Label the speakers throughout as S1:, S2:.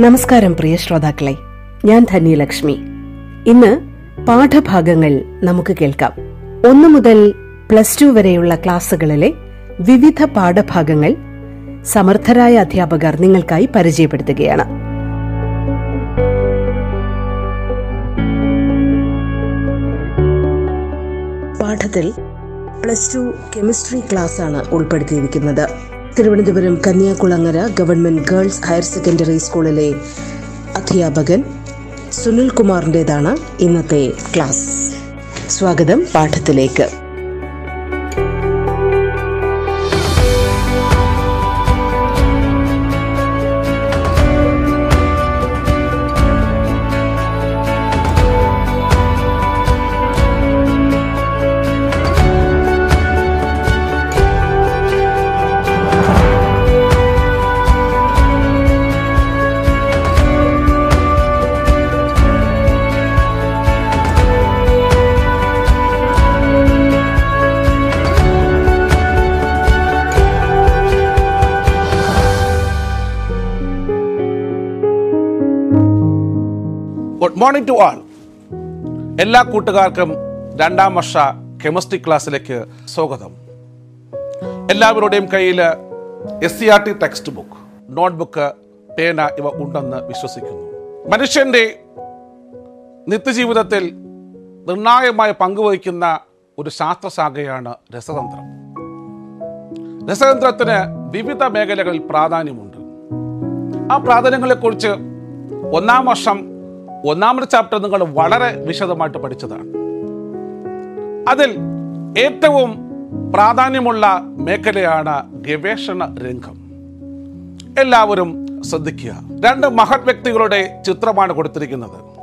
S1: നമസ്കാരം പ്രിയ ശ്രോതാക്കളെ. ഞാൻ ധന്യലക്ഷ്മി. ഇന്ന് പാഠഭാഗങ്ങൾ നമുക്ക് കേൾക്കാം. ഒന്നു മുതൽ പ്ലസ് ടു വരെയുള്ള ക്ലാസ്സുകളിലെ വിവിധ പാഠഭാഗങ്ങൾ സമർത്ഥരായ അധ്യാപകർ നിങ്ങൾക്കായി പരിചയപ്പെടുത്തുകയാണ്. പാഠത്തിൽ പ്ലസ് ടു കെമിസ്ട്രി ക്ലാസ് ആണ് ഉൾപ്പെടുത്തിയിരിക്കുന്നത്. Thiruvananthapuram Kanyakulangara government girls higher secondary സ്കൂളിലെ അധ്യാപകൻ സുനിൽ കുമാറിന്റെതാണ് ഇന്നത്തെ ക്ലാസ്. സ്വാഗതം പാഠത്തിലേക്ക്.
S2: മോർണിംഗ് ടു ആൾ എല്ലാ കൂട്ടുകാർക്കും രണ്ടാം വർഷ കെമിസ്ട്രി ക്ലാസ്സിലേക്ക് സ്വാഗതം. എല്ലാവരുടെയും കയ്യിൽ S C R T text book notebook പേന ഇവ ഉണ്ടെന്ന് വിശ്വസിക്കുന്നു. മനുഷ്യന്റെ നിത്യജീവിതത്തിൽ നിർണായകമായി പങ്കുവഹിക്കുന്ന ഒരു ശാസ്ത്രശാഖയാണ് രസതന്ത്രം. രസതന്ത്രത്തിന് വിവിധ മേഖലകളിൽ പ്രാധാന്യമുണ്ട്. ആ പ്രാധാന്യങ്ങളെക്കുറിച്ച് ഒന്നാം വർഷം ഒന്നാമത്തെ ചാപ്റ്റർ നിങ്ങൾ വളരെ വിശദമായിട്ട് പഠിച്ചതാണ്. അതിൽ ഏറ്റവും പ്രാധാന്യമുള്ള മേഖലയാണ് ഗവേഷണ രംഗം. എല്ലാവരും ശ്രദ്ധിക്കുക. രണ്ട് മഹത് വ്യക്തികളുടെ ചിത്രമാണ് കൊടുത്തിരിക്കുന്നത്.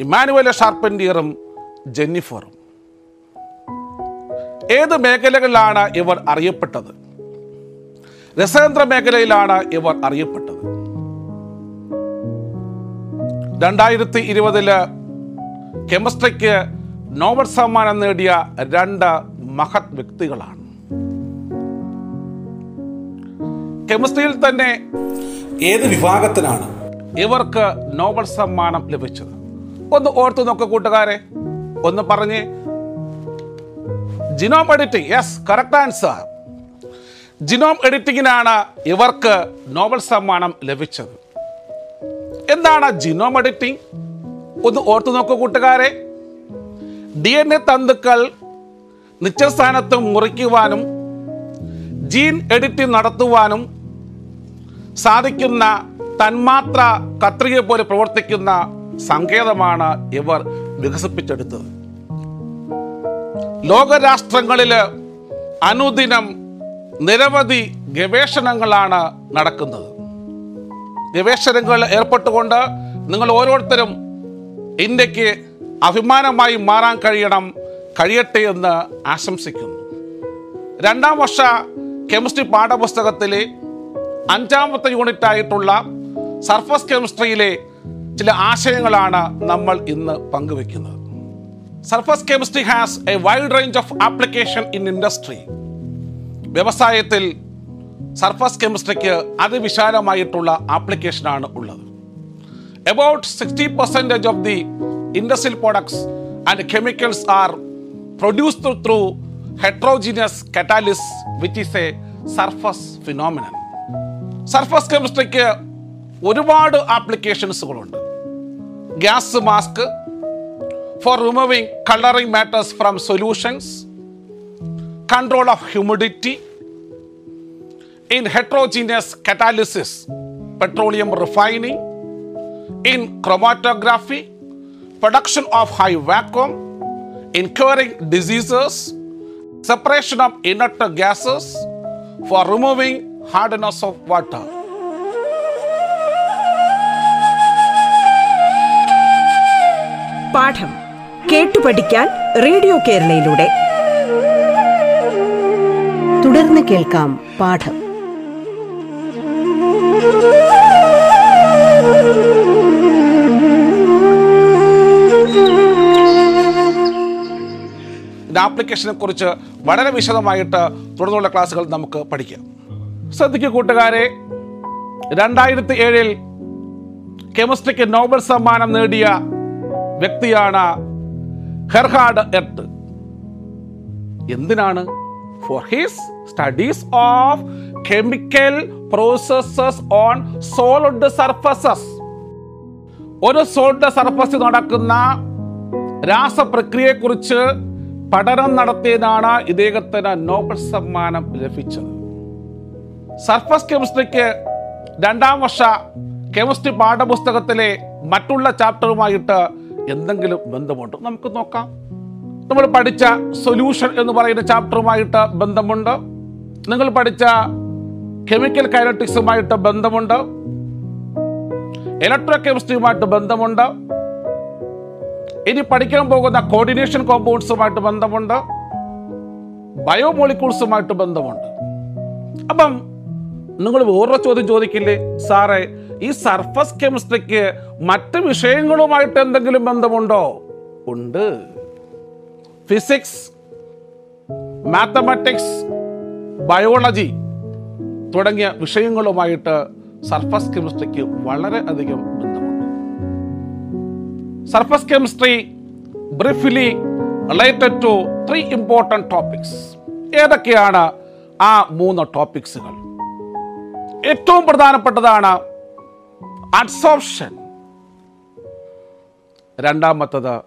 S2: ഇമാനുവല ഷാർപ്പൻഡിയറും ജെന്നിഫറും. ഏത് മേഖലകളിലാണ് ഇവർ അറിയപ്പെട്ടത്? രസതന്ത്ര മേഖലയിലാണ് ഇവർ അറിയപ്പെട്ടത്. രണ്ടായിരത്തി ഇരുപതിൽ കെമിസ്ട്രിക്ക് നോബൽ സമ്മാനം നേടിയ രണ്ട് മഹത് വ്യക്തികളാണ്. കെമിസ്ട്രിയിൽ തന്നെ ഏത് വിഭാഗത്തിനാണ്? ഇവർക്ക് നോബൽ സമ്മാനം ലഭിച്ചത്. ഒന്ന് ഓർത്തു നോക്ക് കൂട്ടുകാരെ. ഒന്ന് പറഞ്ഞ്. Genome editing. Yes correct answer genome എഡിറ്റിംഗിനാണ് ഇവർക്ക് നോബൽ സമ്മാനം ലഭിച്ചത്. എന്താണ് ജിനോം എഡിറ്റിംഗ് ഒന്ന് ഓർത്തു നോക്കൂ കൂട്ടുകാരെ. ഡി എൻ എ തന്തുക്കൾ നിശ്ചസ്ഥാനത്ത് മുറിക്കുവാനും ജീൻ എഡിറ്റിംഗ് നടത്തുവാനും സാധിക്കുന്ന തന്മാത്ര കത്രിക പോലെ പ്രവർത്തിക്കുന്ന സങ്കേതമാണ് ഇവർ വികസിപ്പിച്ചെടുത്തത്. ലോകരാഷ്ട്രങ്ങളിൽ അനുദിനം നിരവധി ഗവേഷണങ്ങളാണ് നടക്കുന്നത്. ഗവേഷണങ്ങളിൽ ഏർപ്പെട്ടുകൊണ്ട് നിങ്ങൾ ഓരോരുത്തരും ഇന്ത്യയ്ക്ക് അഭിമാനമായി മാറാൻ കഴിയണം കഴിയട്ടെ എന്ന് ആശംസിക്കുന്നു. രണ്ടാം വർഷ കെമിസ്ട്രി പാഠപുസ്തകത്തിലെ അഞ്ചാമത്തെ യൂണിറ്റ് ആയിട്ടുള്ള സർഫസ് കെമിസ്ട്രിയിലെ ചില ആശയങ്ങളാണ് നമ്മൾ ഇന്ന് പങ്കുവെക്കുന്നത്. Surface chemistry has a wide range of application in industry. വ്യവസായത്തിൽ സർഫസ് കെമിസ്ട്രിക്ക് അതിവിശാലമായിട്ടുള്ള ആപ്ലിക്കേഷനാണ് ഉള്ളത്. About sixty percentage of the industrial products and chemicals are produced through heterogeneous catalysis which is a surface phenomenon surface കെമിസ്ട്രിക്ക് ഒരുപാട് ആപ്ലിക്കേഷൻസുകളുണ്ട് gas mask for removing colouring matters from solutions control of humidity in heterogeneous catalysis, petroleum refining, in chromatography, production of high vacuum, in curing diseases, separation of inert gases, for removing hardness of water.
S3: പാഠം കേട്ടു പഠിക്കാൻ radio കേരളയിലൂടെ
S1: തുടർന്ന് കേൾക്കാം പാഠം
S2: ഇതിന്റെ ആപ്ലിക്കേഷനെ കുറിച്ച് വളരെ വിശദമായിട്ട് തുടർന്നുള്ള ക്ലാസ്സുകൾ നമുക്ക് പഠിക്കാം. ശ്രദ്ധിക്കൂ കൂട്ടുകാരെ രണ്ടായിരത്തി ഏഴിൽ കെമിസ്ട്രിക്ക് നോബൽ സമ്മാനം നേടിയ വ്യക്തിയാണ് ഹെർഹാഡ് എർട്ട് എന്തിനാണ്? For his studies of chemical processes on solid surfaces ഒരു സോളിഡ് സർഫസിൽ നടക്കുന്ന രാസപ്രക്രിയയെക്കുറിച്ച് പഠനം നടത്തിയതാണ് ഇദ്ദേഹത്തിന് നോബൽ സമ്മാനം ലഭിച്ചത്. സർഫസ് കെമിസ്ട്രിക്ക് രണ്ടാം വർഷ കെമിസ്ട്രി പാഠപുസ്തകത്തിലെ മറ്റുള്ള ചാപ്റ്ററുമായിട്ട് എന്തെങ്കിലും ബന്ധമുണ്ട്? നമുക്ക് നോക്കാം. നമ്മൾ പഠിച്ച സൊല്യൂഷൻ എന്ന് പറയുന്ന ചാപ്റ്ററുമായിട്ട് ബന്ധമുണ്ട്. നിങ്ങൾ പഠിച്ച കെമിക്കൽ കൈനറ്റിക്സുമായിട്ട് ബന്ധമുണ്ട്. ഇലക്ട്രോ കെമിസ്ട്രിയുമായിട്ട് ബന്ധമുണ്ട്. ഇനി പഠിക്കാൻ പോകുന്ന കോർഡിനേഷൻ കോമ്പൗണ്ട്സുമായിട്ട് ബന്ധമുണ്ട്. ബയോമോളിക്യൂൾസുമായിട്ട് ബന്ധമുണ്ട്. അപ്പം നിങ്ങൾ വേറൊരു ചോദ്യം ചോദിക്കില്ലേ? സാറേ ഈ സർഫസ് കെമിസ്ട്രിക്ക് മറ്റ് വിഷയങ്ങളുമായിട്ട് എന്തെങ്കിലും ബന്ധമുണ്ടോ? ഉണ്ട്. ഫിസിക്സ് മാത്തമാറ്റിക്സ് ബയോളജി തുടങ്ങിയ വിഷയങ്ങളുമായിട്ട് സർഫസ് കെമിസ്ട്രിക്ക് വളരെ അധികം ബന്ധമുണ്ട്. Surface chemistry briefly related to three important topics ഏതൊക്കെയാണ് ആ മൂന്ന് ടോപ്പിക്സുകൾ ഏറ്റവും പ്രധാനപ്പെട്ടതാണ് അഡ്സോപ്ഷൻ രണ്ടാമത്തത്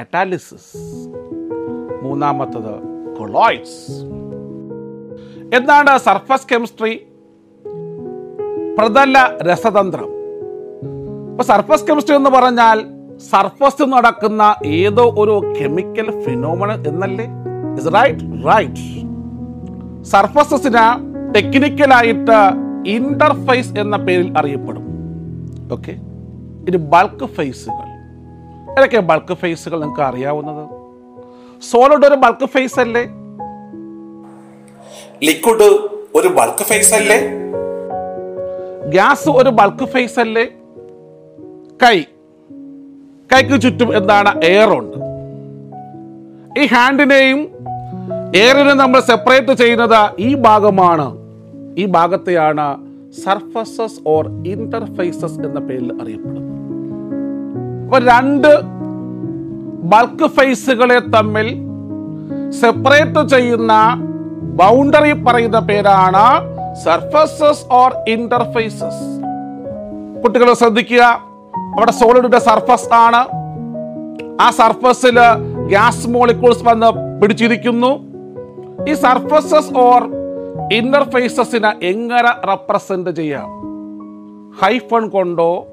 S2: കറ്റാലിസിസ് മൂന്നാമത്തത് കൊളോയിഡ്സ് എന്താണ് സർഫസ് കെമിസ്ട്രി? പ്രതല രസതന്ത്രം. ഇപ്പോൾ സർഫസ് കെമിസ്ട്രി എന്ന് പറഞ്ഞാൽ സർഫസ് നടക്കുന്ന ഏതോ ഒരു കെമിക്കൽ ഫിനോമണ എന്നല്ലേ? ഇസ് റൈറ്റ് റൈറ്റ് സർഫസസിന് ടെക്നിക്കലായിട്ട് ഇന്റർഫേസ് എന്ന പേരിൽ അറിയപ്പെടും. ഓക്കെ ഇനി ബൾക്ക് ഫേസുകൾ ഏതൊക്കെ ബൾക്ക് ഫേസുകൾ നിങ്ങൾക്ക് അറിയാവുന്നത്? സോളിഡ് ഒരു ബൾക്ക് ഫേസ് അല്ലേ? ലിക്വിഡ് ഒരു ബൾക്ക് ഫേസ് അല്ലേ? ഗ്യാസ് ഒരു ബൾക്ക് ഫേസ് അല്ലേ? കൈ. കൈക്ക് ചുറ്റും എന്താണ്? എയർ ഉണ്ട്. ഈ ഹാൻഡിനെയും എയറിനെ നമ്മൾ സെപ്പറേറ്റ് ചെയ്യുന്നത് ഈ ഭാഗമാണ്. ഈ ഭാഗത്തെയാണ് സർഫസസ് ഓർ ഇന്റർഫേസസ് എന്ന പേരിൽ അറിയപ്പെടുന്നത്. അപ്പൊ രണ്ട് ബൾക്ക് ഫേസുകളെ തമ്മിൽ സെപ്പറേറ്റ് ചെയ്യുന്ന ബൗണ്ടറി പറയുന്ന പേരാണ് സർഫസസ് ഓർ ഇന്റർഫേസസ്. കുട്ടികൾ ശ്രദ്ധിക്കുക. അവിടെ സോളിഡിന്റെ സർഫസ് ആണ്. ആ സർഫസിൽ ഗ്യാസ് മോളിക്യൂൾസ് വന്ന് പിടിച്ചിരിക്കുന്നു. ഈ സർഫസസ് ഓർ ഇന്റർഫേസസിനെ എങ്ങനെ റെപ്രസെന്റ് ചെയ്യാം? ഹൈഫൺ കൊണ്ടോ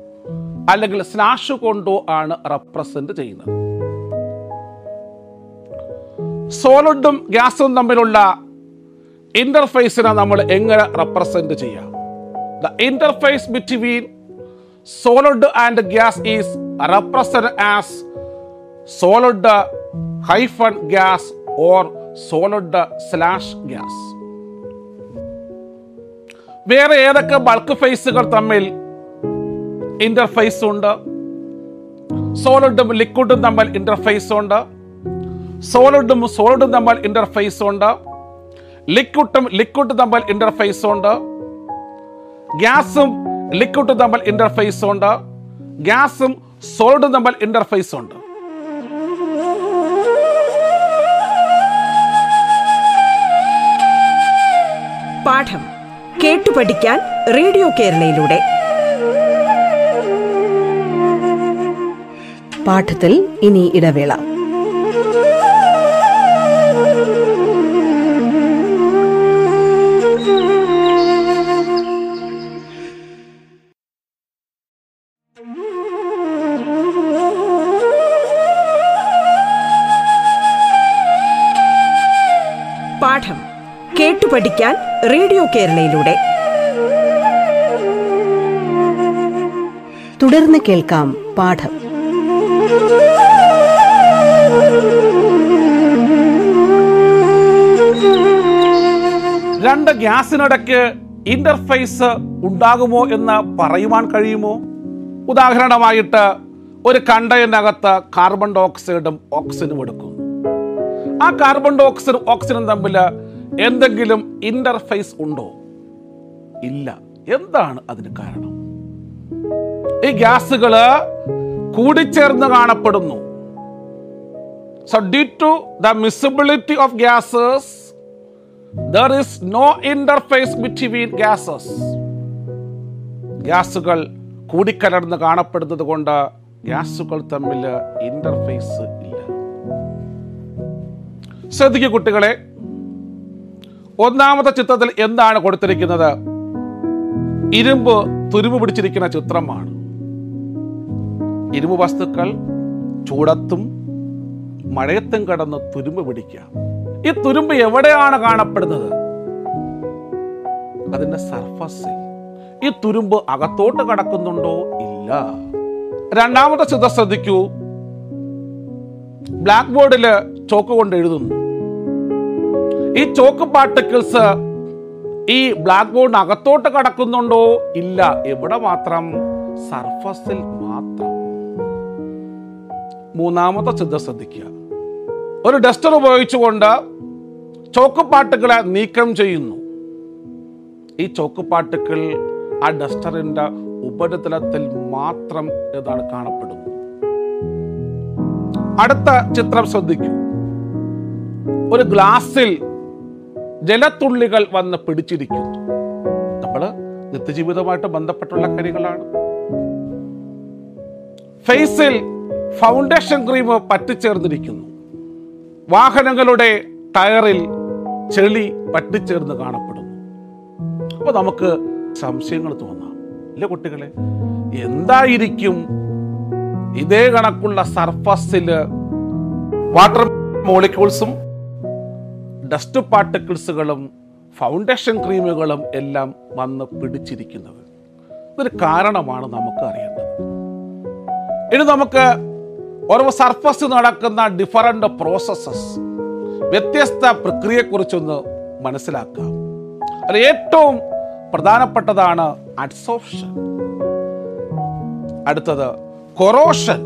S2: അല്ലെങ്കിൽ സ്ലാഷ് കൊണ്ടോ ആണ് റെപ്രസെന്റ് ചെയ്യുന്നത്. സോളിഡും ഗ്യാസും തമ്മിലുള്ള ഇന്റർഫേസിനെ നമ്മൾ എങ്ങനെ റെപ്രസെന്റ് ചെയ്യാം? The interface between solid and gas is represented as solid hyphen gas or solid slash gas വേറെ ഏതൊക്കെ ബൾക്ക് ഫേസുകൾ തമ്മിൽ ഇന്റർഫേസ് ഉണ്ട്? സോളിഡും ലിക്വിഡും തമ്മിൽ ഇന്റർഫേസ് ഉണ്ട്. സോളിഡും സോളിഡും തമ്മിൽ ഇന്റർഫേസ് ഉണ്ട്. ലിക്വിഡും ലിക്വിഡ് തമ്മിൽ ഇന്റർഫേസ് ഉണ്ട്. ഗ്യാസും ലിക്വിഡ് തമ്മിൽ ഇന്റർഫേസ് ഉണ്ട്. ഗ്യാസും സോൾഡ് തമ്മിൽ ഇന്റർഫേസ് ഉണ്ട്.
S3: പാഠം കേട്ടു പഠിക്കാൻ റേഡിയോ കേരളയിലൂടെ.
S1: പാഠത്തിൽ ഇനി ഇടവേള.
S3: പഠിക്കാൻ റേഡിയോ കേരളയിലൂടെ.
S1: തുടർന്ന് കേൾക്കാം പാഠം.
S2: രണ്ട് ഗ്യാസിനിടയ്ക്ക് ഇന്റർഫേസ് ഉണ്ടാകുമോ എന്ന് പറയുവാൻ കഴിയുമോ? ഉദാഹരണമായിട്ട് ഒരു കണ്ടയിനകത്ത് കാർബൺ ഡയോക്സൈഡും ഓക്സിജനും എടുക്കും. ആ കാർബൺ ഡയോക്സൈഡും ഓക്സിജനും തമ്മിൽ എന്തെങ്കിലും ഇന്റർഫേസ് ഉണ്ടോ? ഇല്ല. എന്താണ് അതിന് കാരണം? ഈ ഗ്യാസുകൾ കൂടിച്ചേർന്ന് കാണപ്പെടുന്നു. So due to the miscibility of gases there is no interface between gases ഗ്യാസുകൾ കൂടിക്കലർന്ന് കാണപ്പെടുന്നത് കൊണ്ട് ഗ്യാസുകൾ തമ്മിൽ ഇന്റർഫേസ് ഇല്ല. ശ്രദ്ധിക്കുക കുട്ടികളെ ഒന്നാമത്തെ ചിത്രത്തിൽ എന്താണ് കൊടുത്തിരിക്കുന്നത്? ഇരുമ്പ് തുരുമ്പ് പിടിച്ചിരിക്കുന്ന ചിത്രമാണ്. ഇരുമ്പ് വസ്തുക്കൾ ചൂടത്തും മഴയത്തും കടന്ന് തുരുമ്പ് പിടിക്കുക. ഈ തുരുമ്പ് എവിടെയാണ് കാണപ്പെടുന്നത്? അതിന്റെ സർഫസിൽ. ഈ തുരുമ്പ് അകത്തോട്ട് കടക്കുന്നുണ്ടോ? ഇല്ല. രണ്ടാമത്തെ ചിത്രം ശ്രദ്ധിക്കൂ. ബ്ലാക്ക് ബോർഡിൽ ചോക്ക് കൊണ്ട് എഴുതുന്നു. ഈ ചോക്ക് പാർട്ടിക്കിൾസ് ഈ ബ്ലാക്ക് ബോർഡിന് അകത്തോട്ട് കടക്കുന്നുണ്ടോ? ഇല്ല. എവിടെ മാത്രം? സർഫസിൽ മാത്രം. മൂന്നാമത്തെ ചിത്രം ശ്രദ്ധിക്കുക. ഒരു ഡസ്റ്റർ ഉപയോഗിച്ചുകൊണ്ട് ചോക്ക് പാട്ടുകളെ നീക്കം ചെയ്യുന്നു. ഈ ചോക്ക് പാട്ടുകൾ ആ ഡസ്റ്ററിന്റെ ഉപരിതലത്തിൽ മാത്രം ഇതാണ് കാണപ്പെടുന്നു അടുത്ത ചിത്രം ശ്രദ്ധിക്കൂ. ഒരു ഗ്ലാസ്സിൽ ജലത്തുള്ളികൾ വന്ന് പിടിച്ചിരിക്കുന്നു. നമ്മൾ നിത്യജീവിതമായിട്ട് ബന്ധപ്പെട്ടുള്ള കാര്യങ്ങളാണ്. ഫേസിൽ ഫൗണ്ടേഷൻ ക്രീം പറ്റിച്ചേർന്നിരിക്കുന്നു. വാഹനങ്ങളുടെ ടയറിൽ ചെളി പറ്റിച്ചേർന്ന് കാണപ്പെടുന്നു. അപ്പോൾ നമുക്ക് സംശയങ്ങൾ തോന്നാം. ഇല്ല കുട്ടികളെ? എന്തായിരിക്കും ഇതേ കണക്കുള്ള സർഫസിൽ വാട്ടർ മോളിക്യൂൾസും ഡസ്റ്റ് പാർട്ടിക്കിൾസുകളും ഫൗണ്ടേഷൻ ക്രീമുകളും എല്ലാം വന്ന് പിടിച്ചിരിക്കുന്നത്. ഇതൊരു കാരണമാണ് നമുക്ക് അറിയേണ്ടത് ഇനി നമുക്ക് ഓരോ സർഫസ് നടക്കുന്ന ഡിഫറന്റ് പ്രോസസ്സസ് വ്യത്യസ്ത പ്രക്രിയയെക്കുറിച്ചൊന്ന് മനസ്സിലാക്കാം. അതിൽ ഏറ്റവും പ്രധാനപ്പെട്ടതാണ് അഡ്സോപ്ഷൻ അടുത്തത് കൊറോഷൻ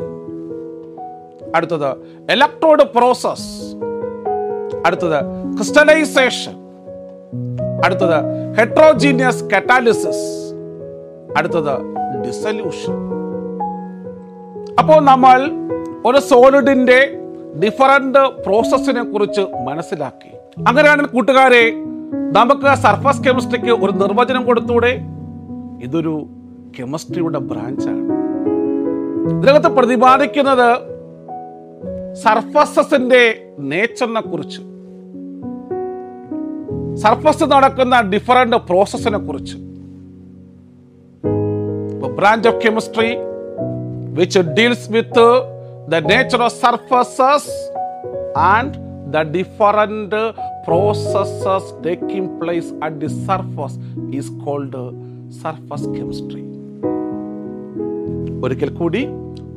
S2: അടുത്തത് ഇലക്ട്രോഡ് പ്രോസസ് അടുത്തത് ക്രിസ്റ്റലൈസേഷൻ. അടുത്തത് ഹെട്രോജീനിയസ് കറ്റാലിസിസ്. അടുത്തത് ഡിസല്യൂഷൻ. അപ്പോൾ നമ്മൾ ഒരു സോളിഡിന്റെ ഡിഫറന്റ് പ്രോസസ്സിനെ കുറിച്ച് മനസ്സിലാക്കി. അങ്ങനെയാണെങ്കിൽ കൂട്ടുകാരെ നമുക്ക് സർഫസ് കെമിസ്ട്രിക്ക് ഒരു നിർവചനം കൊടുത്തൂടെ? ഇതൊരു കെമിസ്ട്രിയുടെ ബ്രാഞ്ചാണ്. ഇതിനകത്ത് പ്രതിപാദിക്കുന്നത് സർഫസസിന്റെ നേച്ചറിനെ കുറിച്ച്. സർഫസ് നടക്കുന്ന ഡിഫറന്റ് പ്രോസസ്സിനെ കുറിച്ച് branch of chemistry uh, the nature of surfaces and the different uh, processes taking place at the surface is called uh, surface chemistry. ഒരിക്കൽ കൂടി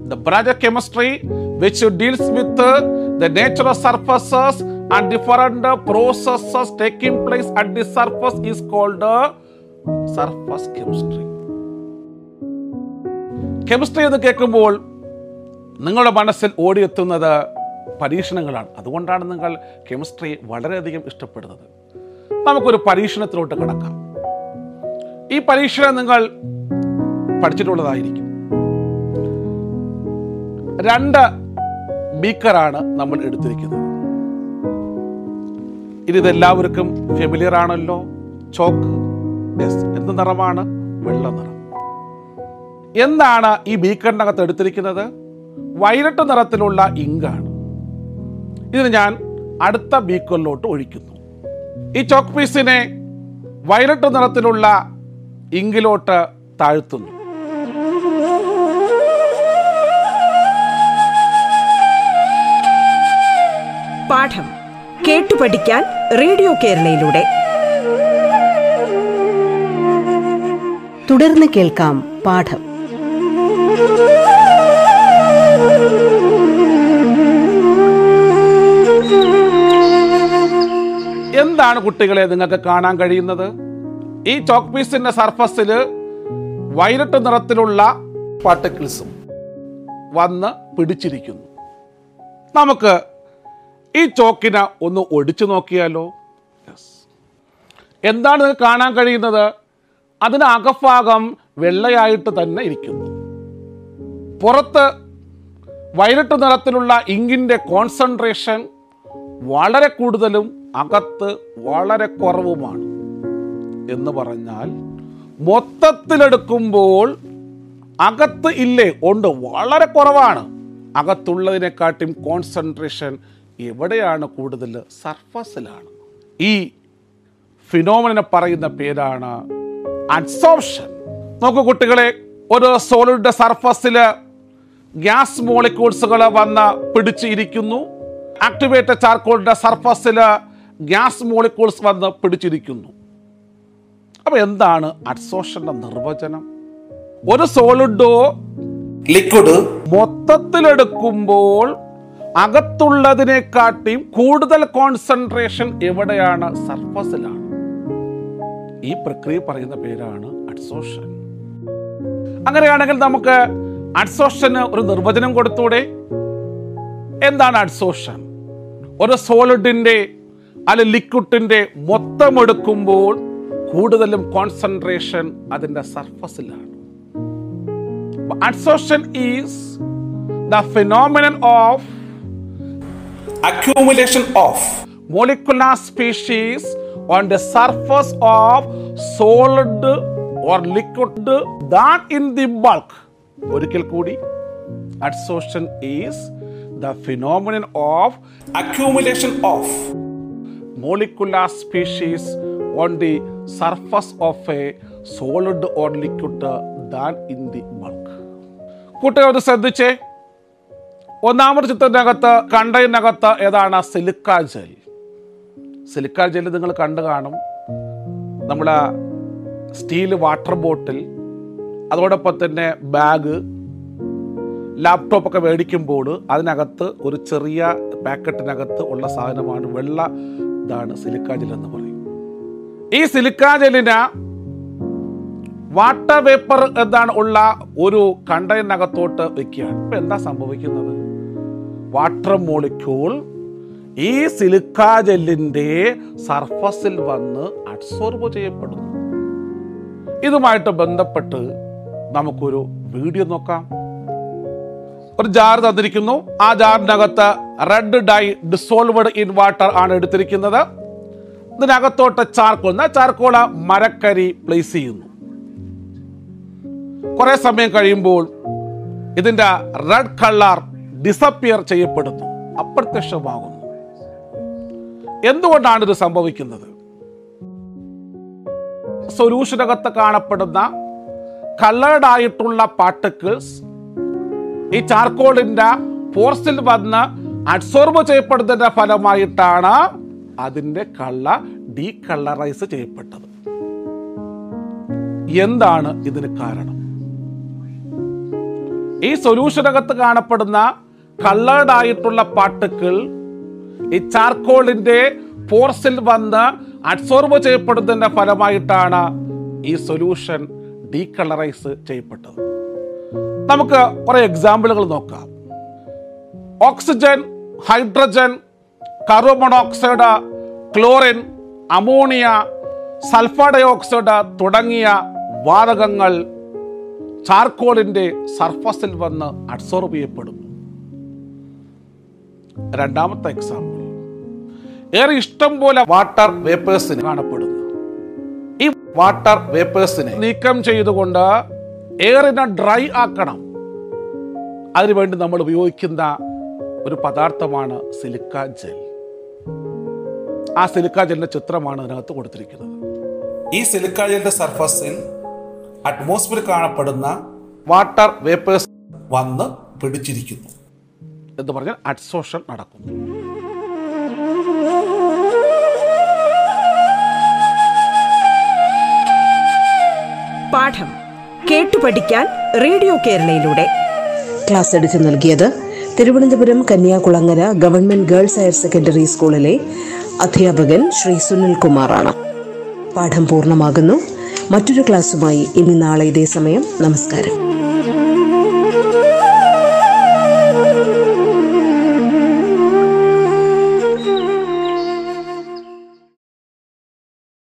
S2: the branch of chemistry which deals with the nature of surfaces and different processes taking place at the surface is called surface chemistry chemistry എന്ന് കേൾക്കുമ്പോൾ നിങ്ങളുടെ മനസ്സിൽ ഓടിയെത്തുന്നത് പരീക്ഷണങ്ങളാണ്. അതുകൊണ്ടാണ് നിങ്ങൾ chemistry വളരെയധികം ഇഷ്ടപ്പെടുന്നത്. നമുക്കൊരു പരീക്ഷണത്തിലോട്ട് കിടക്കാം. ഈ പരീക്ഷണം നിങ്ങൾ പഠിച്ചിട്ടുള്ളതായിരിക്കും. രണ്ട് ബീക്കറാണ് നമ്മൾ എടുത്തിരിക്കുന്നത്. ഇനി ഇതെല്ലാവർക്കും ഫെമിലിയർ ആണല്ലോ. ചോക്ക് യെസ് എന്ത് നിറമാണ്? വെള്ള നിറം. എന്താണ് ഈ ബീക്കറിനകത്ത് എടുത്തിരിക്കുന്നത്? വയലറ്റ് നിറത്തിലുള്ള ഇങ്കാണ്. ഇതിന് ഞാൻ അടുത്ത ബീക്കറിലോട്ട് ഒഴിക്കുന്നു. ഈ ചോക്ക് പീസിനെ വയലറ്റ് നിറത്തിലുള്ള ഇങ്കിലോട്ട് താഴ്ത്തുന്നു.
S3: പാഠം കേട്ടു പഠിക്കാൻ റേഡിയോ കേരളയിലൂടെ.
S1: തുടർന്ന് കേൾക്കാം പാഠം.
S2: എന്താണ് കുട്ടികളെ നിങ്ങൾക്ക് കാണാൻ കഴിയുന്നത്? ഈ ചോക്ക് പീസിന്റെ സർഫസിൽ വയലറ്റ് നിറത്തിലുള്ള പാർട്ടിക്കിൾസും വന്ന് പിടിച്ചിരിക്കുന്നു. നമുക്ക് ഈ ചോക്കിനെ ഒന്ന് ഒടിച്ചു നോക്കിയാലോ? Yes. എന്താണ് നിങ്ങൾക്ക് കാണാൻ കഴിയുന്നത്? അതിന് അകഭാഗം വെള്ളയായിട്ട് തന്നെ ഇരിക്കുന്നു. പുറത്ത് വയലറ്റ് നിറത്തിലുള്ള ഇങ്കിന്റെ കോൺസെൻട്രേഷൻ വളരെ കൂടുതലും അകത്ത് വളരെ കുറവുമാണ്. എന്ന് പറഞ്ഞാൽ മൊത്തത്തിലെടുക്കുമ്പോൾ അകത്ത് ഇല്ലേ? ഉണ്ട്. വളരെ കുറവാണ്. അകത്തുള്ളതിനെക്കാട്ടും കോൺസെൻട്രേഷൻ എവിടെയാണ് കൂടുതൽ സർഫസിലാണ്. ഈ ഫിനോമിനെ പറയുന്ന പേരാണ് അഡ്സോപ്ഷൻ നോക്കൂ കുട്ടികളെ ഒരു സോളിഡ് സർഫസിൽ ഗ്യാസ് മോളിക്യൂൾസുകൾ വന്ന് പിടിച്ചിരിക്കുന്നു. ആക്ടിവേറ്റഡ് ചാർക്കോളിന്റെ സർഫസിൽ ഗ്യാസ് മോളിക്യൂൾസ് വന്ന് പിടിച്ചിരിക്കുന്നു. അപ്പോൾ എന്താണ് അഡ്സോഷന്റെ നിർവചനം? ഒരു സോളിഡോ ലിക്വിഡ് മൊത്തത്തിലെടുക്കുമ്പോൾ അകത്തുള്ളതിനെക്കാട്ടിയും കൂടുതൽ കോൺസെൻട്രേഷൻ എവിടെയാണ്? സർഫസിലാണ് ഈ പ്രക്രിയ പറയുന്ന പേരാണ് അഡ്സോഷൻ അങ്ങനെയാണെങ്കിൽ നമുക്ക് അഡ്സോഷന് ഒരു നിർവചനം കൊടുത്തൂടെ? എന്താണ് അഡ്സോഷൻ ഒരു സോളിഡിന്റെ അല്ലെ ലിക്വിഡിന്റെ മൊത്തം എടുക്കുമ്പോൾ കൂടുതലും കോൺസെൻട്രേഷൻ അതിന്റെ സർഫസിലാണ് adsorption is the phenomenon of accumulation of molecular species on the surface of solid or liquid that in the bulk ഒരിക്കൽ കൂടി adsorption is the phenomenon of accumulation of molecular species on the surface of a solid or liquid than in the bulk കൂട്ടുകാർ ശ്രദ്ധിച്ചേ ഒന്നാമത് ചിത്രത്തിനകത്ത് കണ്ടതിനകത്ത് ഏതാണ് silica gel? Silica gel നിങ്ങൾ കണ്ടു കാണും. നമ്മുടെ സ്റ്റീൽ വാട്ടർ ബോട്ടിൽ അതോടൊപ്പം തന്നെ ബാഗ് ലാപ്ടോപ്പൊക്കെ മേടിക്കുമ്പോൾ അതിനകത്ത് ഒരു ചെറിയ പാക്കറ്റിനകത്ത് ഉള്ള സാധനമാണ് വെള്ള ഇതാണ് സിലിക്ക ജെൽ എന്ന് പറയും. ഈ സിലിക്ക ജെല്ലിന് വാട്ടർ വേപ്പർ എന്താണ് ഉള്ള ഒരു കണ്ടെയ്നകത്തോട്ട് വെക്കുകയാണ്. ഇപ്പം എന്താ സംഭവിക്കുന്നത്? വാട്ടർ മോളിക്യൂൾ ഈ സിലിക്ക ജെല്ലിന്റെ സർഫസിൽ വന്ന് അബ്സോർബ് ചെയ്യപ്പെടുന്നു. ഇതുമായിട്ട് ബന്ധപ്പെട്ട് നമുക്കൊരു വീഡിയോ നോക്കാം. ഒരു ജാർ തന്നിരിക്കുന്നു. ആ ജാറിനകത്ത് red dye dissolved in water ആണ് എടുത്തിരിക്കുന്നത്. ഇതിനകത്തോട്ട് ചാർക്കോൾ എന്നാൽ ചാർക്കോൾ മരക്കരി പ്ലേസ് ചെയ്യുന്നു. കുറേ സമയം കഴിയുമ്പോൾ ഇതിന്റെ റെഡ് കളർ ഡിസപ്പിയർ ചെയ്യപ്പെടുന്നു അപ്രത്യക്ഷമാകുന്നു. എന്തുകൊണ്ടാണ് ഇത് സംഭവിക്കുന്നത്? സൊല്യൂഷനകത്ത് കാണപ്പെടുന്ന കളേർഡ് ആയിട്ടുള്ള പാർട്ടിക്കിൾസ് ഈ ചാർക്കോളിന്റെ ഫോഴ്സിൽ വന്ന് അബ്സോർബ് ചെയ്യപ്പെടുന്നതിന്റെ ഫലമായിട്ടാണ് അതിന്റെ കള്ള ഡീ കളറൈസ് ചെയ്യപ്പെട്ടത്. എന്താണ് ഇതിന് കാരണം? ഈ സൊല്യൂഷനകത്ത് കാണപ്പെടുന്ന കളേർഡ് ആയിട്ടുള്ള പാർട്ടിക്കിൾ ഈ ചാർക്കോളിന്റെ പോർസിൽ വന്ന് അഡ്സോർബ് ചെയ്യപ്പെടുന്നതിന്റെ ഫലമായിട്ടാണ് ഈ സൊല്യൂഷൻ ഡീകളറൈസ് ചെയ്യപ്പെട്ടത്. നമുക്ക് കുറേ എക്സാമ്പിളുകൾ നോക്കാം. Oxygen hydrogen carbon monoxide chlorine ammonia sulphur dioxide തുടങ്ങിയ വാതകങ്ങൾ ചാർക്കോളിന്റെ സർഫസിൽ വന്ന് അഡ്സോർബ് ചെയ്യപ്പെടുന്നു രണ്ടാമത്തെ എക്സാമ്പിൾ ഏറെ ഇഷ്ടം പോലെ വാട്ടർ വേപ്പേഴ്സിന് കാണപ്പെടുന്നു. ഈ വാട്ടർ വേപ്പേഴ്സിനെ നീക്കം ചെയ്തുകൊണ്ട് എയറിനെ ഡ്രൈ ആക്കണം. അതിനുവേണ്ടി നമ്മൾ ഉപയോഗിക്കുന്ന ഒരു പദാർത്ഥമാണ് സിലിക്ക ജെൽ ആ സിലിക്ക ജെല്ലിന്റെ ചിത്രമാണ് അതിനകത്ത് കൊടുത്തിരിക്കുന്നത്.
S4: ഈ സിലിക്ക ജെല്ലിന്റെ സർഫസിൽ അറ്റ്മോസ്ഫിയർ കാണപ്പെടുന്ന
S2: വാട്ടർ വേപ്പേഴ്സ്
S4: വന്ന് പിടിച്ചിരിക്കുന്നു.
S2: എന്ന് പറഞ്ഞാൽ അഡ്സോഷൻ നടക്കും
S3: പാഠം കേട്ടു പഠിക്കാൻ റേഡിയോ കേരളയിലൂടെ.
S1: ക്ലാസ് എടുത്ത് നൽകിയത് Thiruvananthapuram Kanyakulangara government girls higher secondary സ്കൂളിലെ അധ്യാപകൻ ശ്രീ സുനിൽ കുമാറാണ്. പാഠം പൂർണമാകുന്നു. മറ്റൊരു ക്ലാസ്സുമായി ഇനി നാളെ ഇതേ സമയം. നമസ്കാരം.